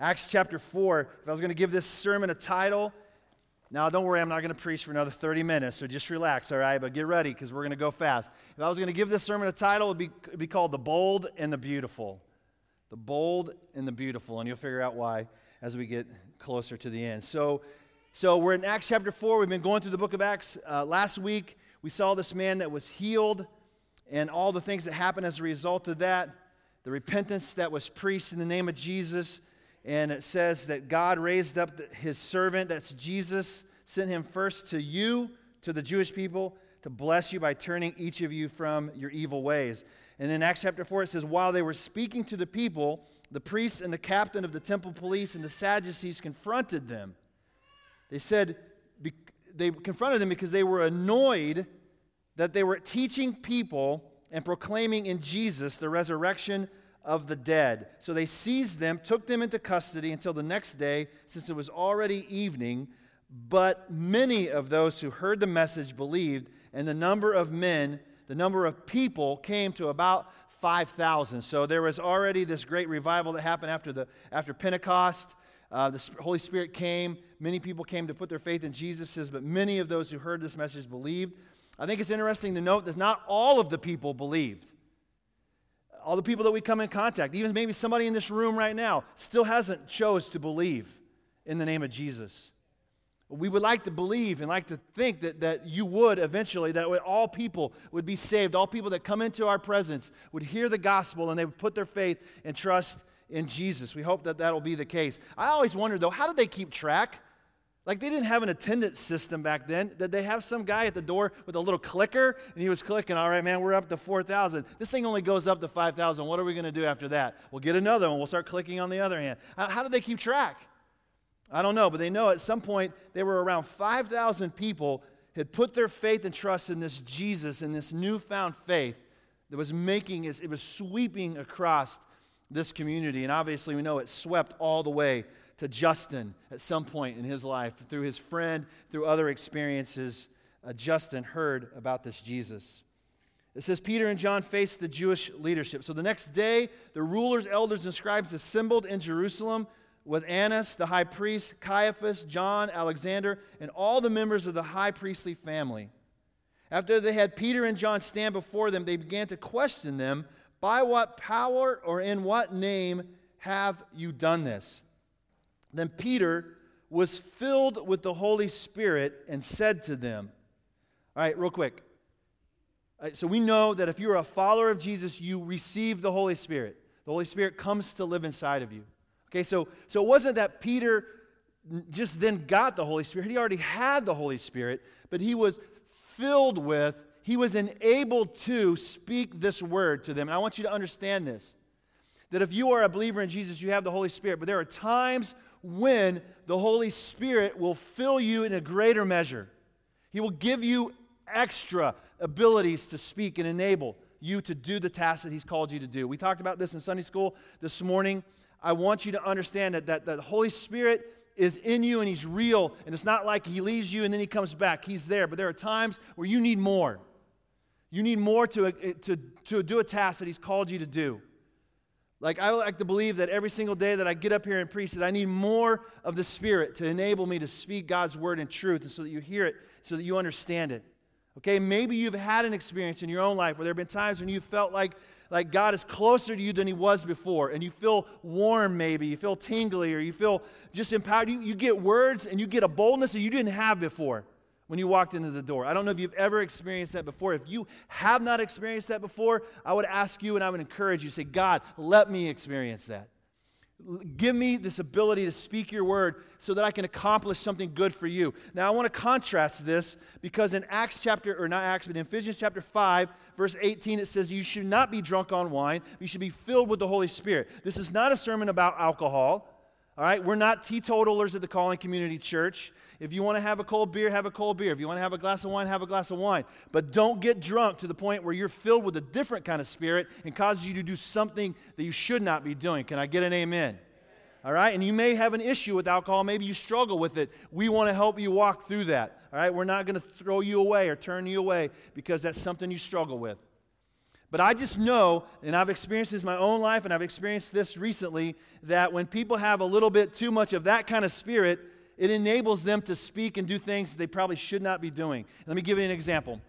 Acts chapter 4, if I was going to give this sermon a title, now don't worry, I'm not going to preach for another 30 minutes, so just relax, all right? But get ready because we're going to go fast. If I was going to give this sermon a title, it would be, be called The Bold and the Beautiful. The Bold and the Beautiful, and you'll figure out why as we get closer to the end. So, so we're in Acts chapter 4. We've been going through the book of Acts. Uh, last week, we saw this man that was healed and all the things that happened as a result of that, the repentance that was preached in the name of Jesus and it says that God raised up his servant, that's Jesus, sent him first to you, to the Jewish people, to bless you by turning each of you from your evil ways. And in Acts chapter 4, it says, While they were speaking to the people, the priests and the captain of the temple police and the Sadducees confronted them. They said, they confronted them because they were annoyed that they were teaching people and proclaiming in Jesus the resurrection of the dead. So they seized them, took them into custody until the next day, since it was already evening. But many of those who heard the message believed, and the number of men, the number of people came to about 5,000. So there was already this great revival that happened after, the, after Pentecost. Uh, the Holy Spirit came. Many people came to put their faith in Jesus, but many of those who heard this message believed. I think it's interesting to note that not all of the people believed all the people that we come in contact, even maybe somebody in this room right now, still hasn't chose to believe in the name of Jesus. We would like to believe and like to think that, that you would eventually, that all people would be saved. All people that come into our presence would hear the gospel and they would put their faith and trust in Jesus. We hope that that'll be the case. I always wondered, though, how did they keep track? Like they didn't have an attendance system back then. Did they have some guy at the door with a little clicker and he was clicking, all right, man, we're up to 4,000. This thing only goes up to 5,000. What are we going to do after that? We'll get another one. We'll start clicking on the other hand. How did they keep track? I don't know, but they know at some point there were around 5,000 people had put their faith and trust in this Jesus and this newfound faith that was making it was sweeping across this community. And obviously, we know it swept all the way to Justin at some point in his life. Through his friend, through other experiences, uh, Justin heard about this Jesus. It says Peter and John faced the Jewish leadership. So the next day, the rulers, elders, and scribes assembled in Jerusalem with Annas, the high priest, Caiaphas, John, Alexander, and all the members of the high priestly family. After they had Peter and John stand before them, they began to question them By what power or in what name have you done this? Then Peter was filled with the Holy Spirit and said to them, All right, real quick. So we know that if you're a follower of Jesus, you receive the Holy Spirit. The Holy Spirit comes to live inside of you. Okay, so, so it wasn't that Peter just then got the Holy Spirit, he already had the Holy Spirit, but he was filled with, he was enabled to speak this word to them. And I want you to understand this that if you are a believer in Jesus, you have the Holy Spirit, but there are times when the Holy Spirit will fill you in a greater measure. He will give you extra abilities to speak and enable you to do the task that He's called you to do. We talked about this in Sunday school this morning. I want you to understand that, that, that the Holy Spirit is in you and He's real, and it's not like He leaves you and then He comes back. He's there, but there are times where you need more. You need more to, to, to do a task that He's called you to do. Like, I like to believe that every single day that I get up here and preach, that I need more of the Spirit to enable me to speak God's word in truth, and so that you hear it, so that you understand it. Okay, maybe you've had an experience in your own life where there have been times when you felt like, like God is closer to you than He was before, and you feel warm, maybe, you feel tingly, or you feel just empowered. You, you get words and you get a boldness that you didn't have before when you walked into the door. I don't know if you've ever experienced that before. If you have not experienced that before, I would ask you and I would encourage you to say, God, let me experience that. Give me this ability to speak your word so that I can accomplish something good for you. Now, I want to contrast this because in Acts chapter, or not Acts, but in Ephesians chapter 5, verse 18, it says, You should not be drunk on wine, you should be filled with the Holy Spirit. This is not a sermon about alcohol. All right, we're not teetotalers at the Calling Community Church. If you want to have a cold beer, have a cold beer. If you want to have a glass of wine, have a glass of wine. But don't get drunk to the point where you're filled with a different kind of spirit and causes you to do something that you should not be doing. Can I get an amen? All right? And you may have an issue with alcohol. Maybe you struggle with it. We want to help you walk through that. All right? We're not going to throw you away or turn you away because that's something you struggle with. But I just know, and I've experienced this in my own life, and I've experienced this recently, that when people have a little bit too much of that kind of spirit, it enables them to speak and do things they probably should not be doing. Let me give you an example.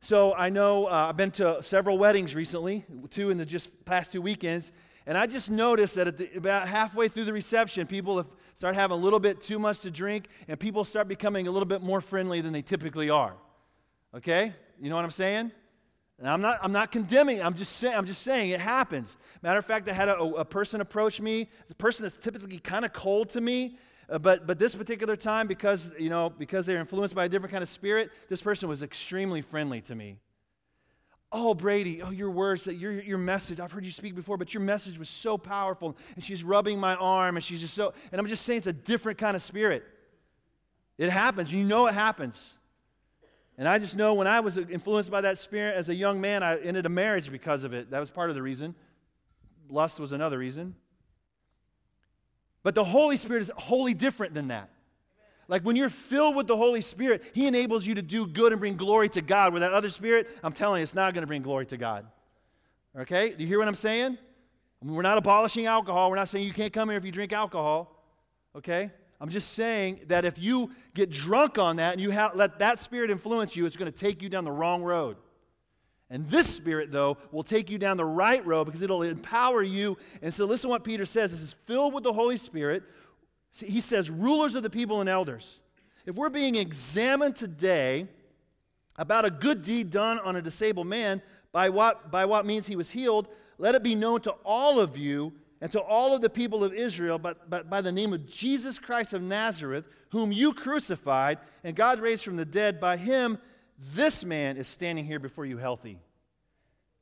So I know uh, I've been to several weddings recently, two in the just past two weekends, and I just noticed that the, about halfway through the reception, people have started having a little bit too much to drink, and people start becoming a little bit more friendly than they typically are. Okay? You know what I'm saying? And I'm not, I'm not condemning, I'm just, say, I'm just saying it happens. Matter of fact, I had a, a person approach me, a person that's typically kind of cold to me, uh, but, but this particular time, because, you know, because they're influenced by a different kind of spirit, this person was extremely friendly to me. Oh, Brady, oh, your words, that your, your message, I've heard you speak before, but your message was so powerful. And she's rubbing my arm, and she's just so, and I'm just saying it's a different kind of spirit. It happens. You know it happens. And I just know when I was influenced by that spirit as a young man, I ended a marriage because of it. That was part of the reason. Lust was another reason. But the Holy Spirit is wholly different than that. Like when you're filled with the Holy Spirit, He enables you to do good and bring glory to God. With that other spirit, I'm telling you, it's not going to bring glory to God. Okay? Do you hear what I'm saying? We're not abolishing alcohol. We're not saying you can't come here if you drink alcohol. Okay? I'm just saying that if you get drunk on that and you let that spirit influence you, it's going to take you down the wrong road. And this spirit, though, will take you down the right road because it'll empower you. And so, listen what Peter says. This is filled with the Holy Spirit. He says, rulers of the people and elders. If we're being examined today about a good deed done on a disabled man, by what, by what means he was healed, let it be known to all of you and to all of the people of Israel, but, but by the name of Jesus Christ of Nazareth, whom you crucified, and God raised from the dead, by him, this man is standing here before you healthy.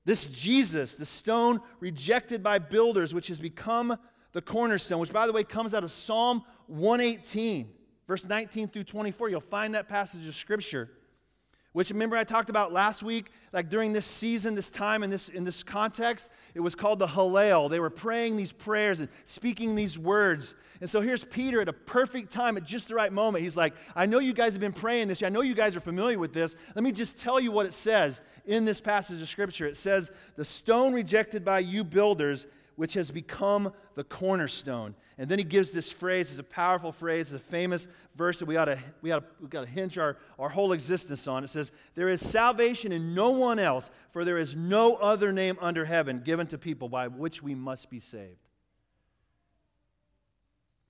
This Jesus, the stone rejected by builders, which has become the cornerstone, which, by the way, comes out of Psalm 118, verse 19 through 24. You'll find that passage of Scripture which remember I talked about last week, like during this season, this time, in this, in this context, it was called the Hallel. They were praying these prayers and speaking these words. And so here's Peter at a perfect time, at just the right moment. He's like, I know you guys have been praying this. I know you guys are familiar with this. Let me just tell you what it says in this passage of Scripture. It says, The stone rejected by you builders which has become the cornerstone. And then he gives this phrase, it's a powerful phrase, it's a famous verse that we ought to, we ought to, we got to hinge our, our whole existence on. It says, There is salvation in no one else, for there is no other name under heaven given to people by which we must be saved.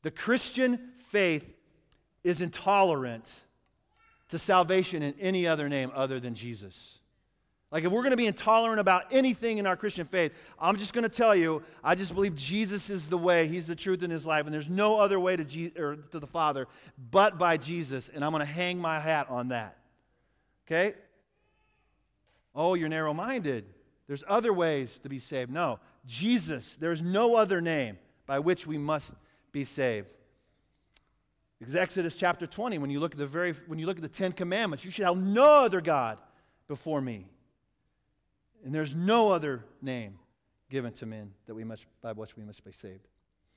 The Christian faith is intolerant to salvation in any other name other than Jesus. Like, if we're going to be intolerant about anything in our Christian faith, I'm just going to tell you, I just believe Jesus is the way, He's the truth in His life, and there's no other way to, or to the Father but by Jesus, and I'm going to hang my hat on that. Okay? Oh, you're narrow minded. There's other ways to be saved. No, Jesus, there's no other name by which we must be saved. Exodus chapter 20, when you look at the very when you look at the Ten Commandments, you should have no other God before me. And there's no other name given to men that we must, by which we must be saved.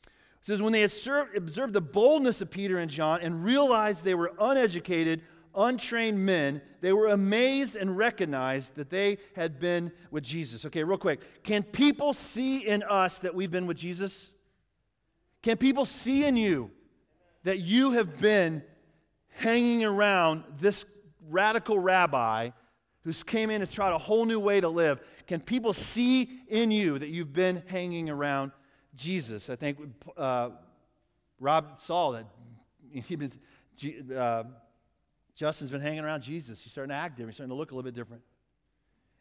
It says, When they observed the boldness of Peter and John and realized they were uneducated, untrained men, they were amazed and recognized that they had been with Jesus. Okay, real quick. Can people see in us that we've been with Jesus? Can people see in you that you have been hanging around this radical rabbi who came in and tried a whole new way to live, can people see in you that you've been hanging around Jesus? I think uh, Rob saw that been, uh, Justin's been hanging around Jesus. He's starting to act different. He's starting to look a little bit different.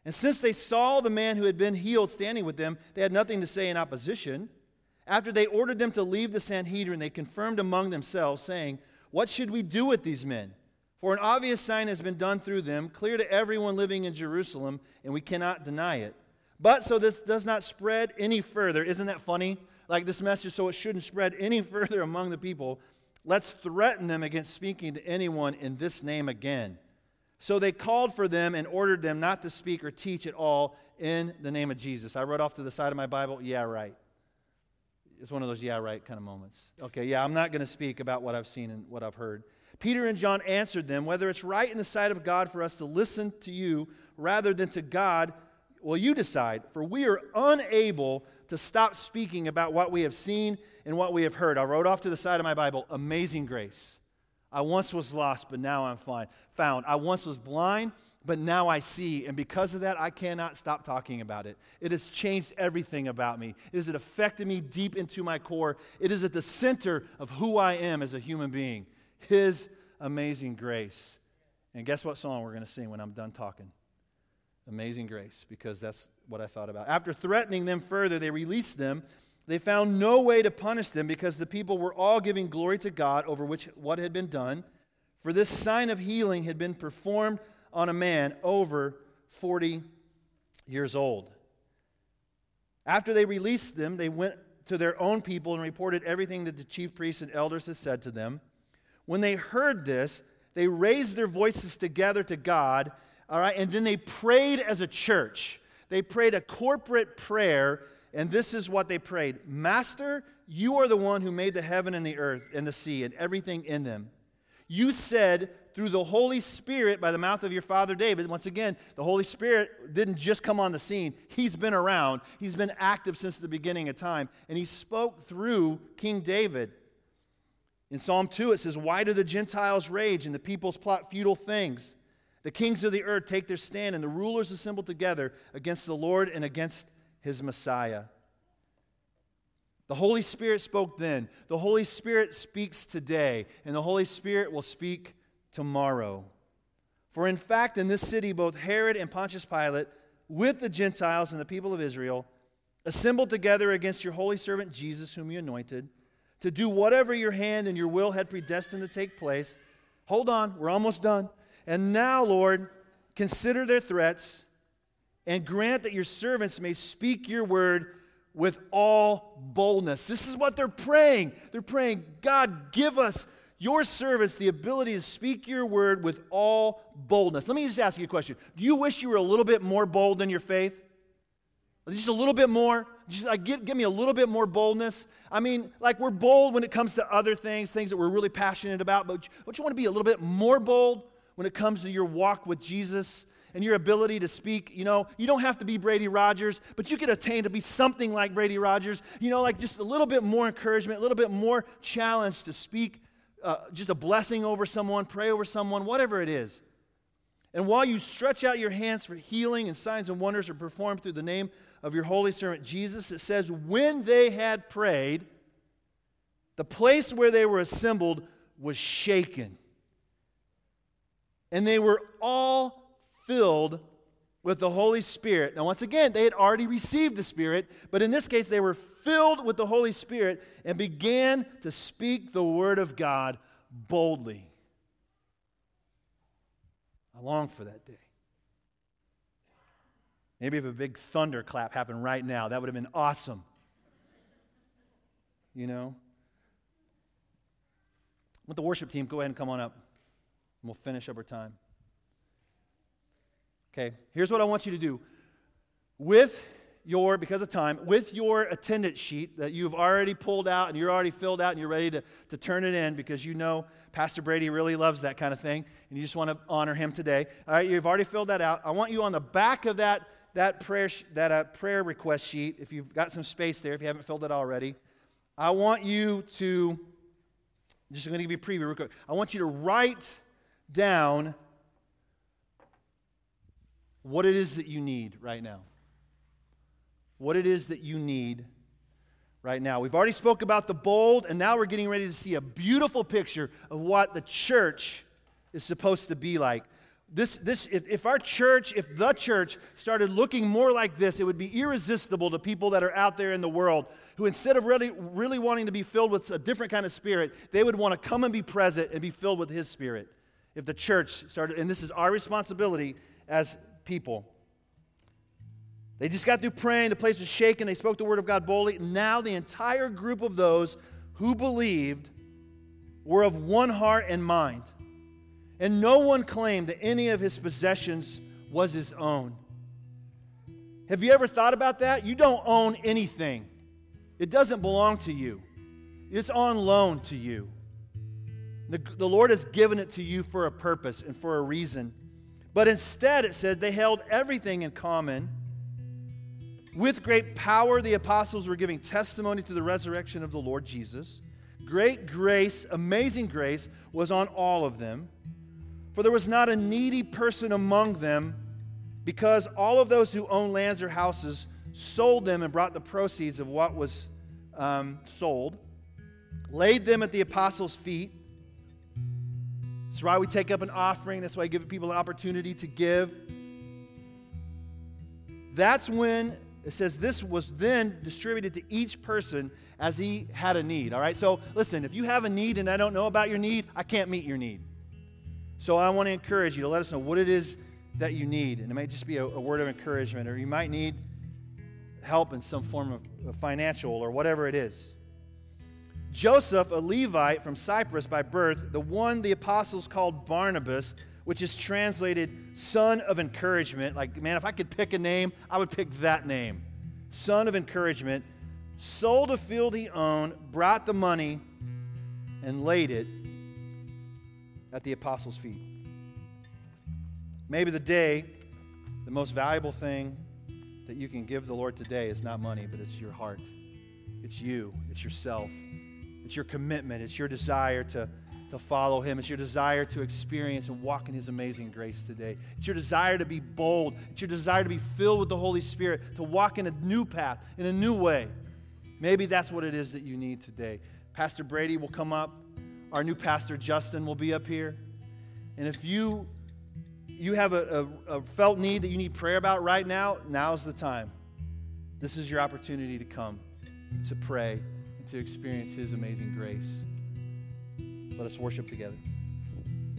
And since they saw the man who had been healed standing with them, they had nothing to say in opposition. After they ordered them to leave the Sanhedrin, they confirmed among themselves, saying, What should we do with these men? For an obvious sign has been done through them, clear to everyone living in Jerusalem, and we cannot deny it. But so this does not spread any further, isn't that funny? Like this message, so it shouldn't spread any further among the people. Let's threaten them against speaking to anyone in this name again. So they called for them and ordered them not to speak or teach at all in the name of Jesus. I wrote off to the side of my Bible, yeah, right. It's one of those yeah, right kind of moments. Okay, yeah, I'm not going to speak about what I've seen and what I've heard. Peter and John answered them, Whether it's right in the sight of God for us to listen to you rather than to God, Well, you decide, for we are unable to stop speaking about what we have seen and what we have heard. I wrote off to the side of my Bible, Amazing Grace. I once was lost, but now I'm fine, found. I once was blind, but now I see. And because of that, I cannot stop talking about it. It has changed everything about me. It has affected me deep into my core. It is at the center of who I am as a human being. His amazing grace. And guess what song we're going to sing when I'm done talking? Amazing grace, because that's what I thought about. After threatening them further, they released them. They found no way to punish them because the people were all giving glory to God over which what had been done. For this sign of healing had been performed on a man over 40 years old. After they released them, they went to their own people and reported everything that the chief priests and elders had said to them. When they heard this, they raised their voices together to God, all right, and then they prayed as a church. They prayed a corporate prayer, and this is what they prayed Master, you are the one who made the heaven and the earth and the sea and everything in them. You said through the Holy Spirit by the mouth of your father David. Once again, the Holy Spirit didn't just come on the scene, He's been around, He's been active since the beginning of time, and He spoke through King David. In Psalm 2, it says, Why do the Gentiles rage and the peoples plot futile things? The kings of the earth take their stand, and the rulers assemble together against the Lord and against his Messiah. The Holy Spirit spoke then. The Holy Spirit speaks today, and the Holy Spirit will speak tomorrow. For in fact, in this city, both Herod and Pontius Pilate, with the Gentiles and the people of Israel, assembled together against your holy servant Jesus, whom you anointed to do whatever your hand and your will had predestined to take place. Hold on, we're almost done. And now, Lord, consider their threats and grant that your servants may speak your word with all boldness. This is what they're praying. They're praying, God, give us your servants the ability to speak your word with all boldness. Let me just ask you a question. Do you wish you were a little bit more bold in your faith? Just a little bit more? Just like, give, give me a little bit more boldness. I mean, like we're bold when it comes to other things, things that we're really passionate about, but don't you want to be a little bit more bold when it comes to your walk with Jesus and your ability to speak? You know, you don't have to be Brady Rogers, but you can attain to be something like Brady Rogers. You know, like just a little bit more encouragement, a little bit more challenge to speak uh, just a blessing over someone, pray over someone, whatever it is. And while you stretch out your hands for healing and signs and wonders are performed through the name of your holy servant Jesus, it says, when they had prayed, the place where they were assembled was shaken. And they were all filled with the Holy Spirit. Now, once again, they had already received the Spirit, but in this case, they were filled with the Holy Spirit and began to speak the Word of God boldly. I long for that day. Maybe if a big thunderclap happened right now, that would have been awesome. You know? With the worship team, go ahead and come on up. And we'll finish up our time. Okay, here's what I want you to do. With your, because of time, with your attendance sheet that you've already pulled out and you're already filled out and you're ready to, to turn it in because you know Pastor Brady really loves that kind of thing and you just want to honor him today. All right, you've already filled that out. I want you on the back of that that prayer, that uh, prayer request sheet, if you've got some space there, if you haven't filled it already, I want you to, just going to give you a preview real quick. I want you to write down what it is that you need right now. What it is that you need right now. We've already spoke about the bold, and now we're getting ready to see a beautiful picture of what the church is supposed to be like this, this, if, if our church, if the church started looking more like this, it would be irresistible to people that are out there in the world who, instead of really, really wanting to be filled with a different kind of spirit, they would want to come and be present and be filled with His Spirit. If the church started, and this is our responsibility as people. They just got through praying, the place was shaken, they spoke the word of God boldly. Now, the entire group of those who believed were of one heart and mind. And no one claimed that any of his possessions was his own. Have you ever thought about that? You don't own anything, it doesn't belong to you, it's on loan to you. The, the Lord has given it to you for a purpose and for a reason. But instead, it said they held everything in common With great power, the apostles were giving testimony to the resurrection of the Lord Jesus. Great grace, amazing grace, was on all of them. For there was not a needy person among them, because all of those who owned lands or houses sold them and brought the proceeds of what was um, sold, laid them at the apostles' feet. That's why we take up an offering. That's why I give people an opportunity to give. That's when it says this was then distributed to each person as he had a need. All right, so listen, if you have a need and I don't know about your need, I can't meet your need. So I want to encourage you to let us know what it is that you need. And it may just be a, a word of encouragement, or you might need help in some form of, of financial or whatever it is. Joseph, a Levite from Cyprus by birth, the one the apostles called Barnabas, which is translated son of encouragement. Like, man, if I could pick a name, I would pick that name. Son of encouragement, sold a field he owned, brought the money, and laid it at the apostles' feet. Maybe the day, the most valuable thing that you can give the Lord today is not money, but it's your heart. It's you, it's yourself, it's your commitment, it's your desire to to follow him. It's your desire to experience and walk in his amazing grace today. It's your desire to be bold. It's your desire to be filled with the Holy Spirit, to walk in a new path, in a new way. Maybe that's what it is that you need today. Pastor Brady will come up. Our new pastor, Justin, will be up here. And if you you have a, a, a felt need that you need prayer about right now, now's the time. This is your opportunity to come, to pray, and to experience his amazing grace. Let us worship together.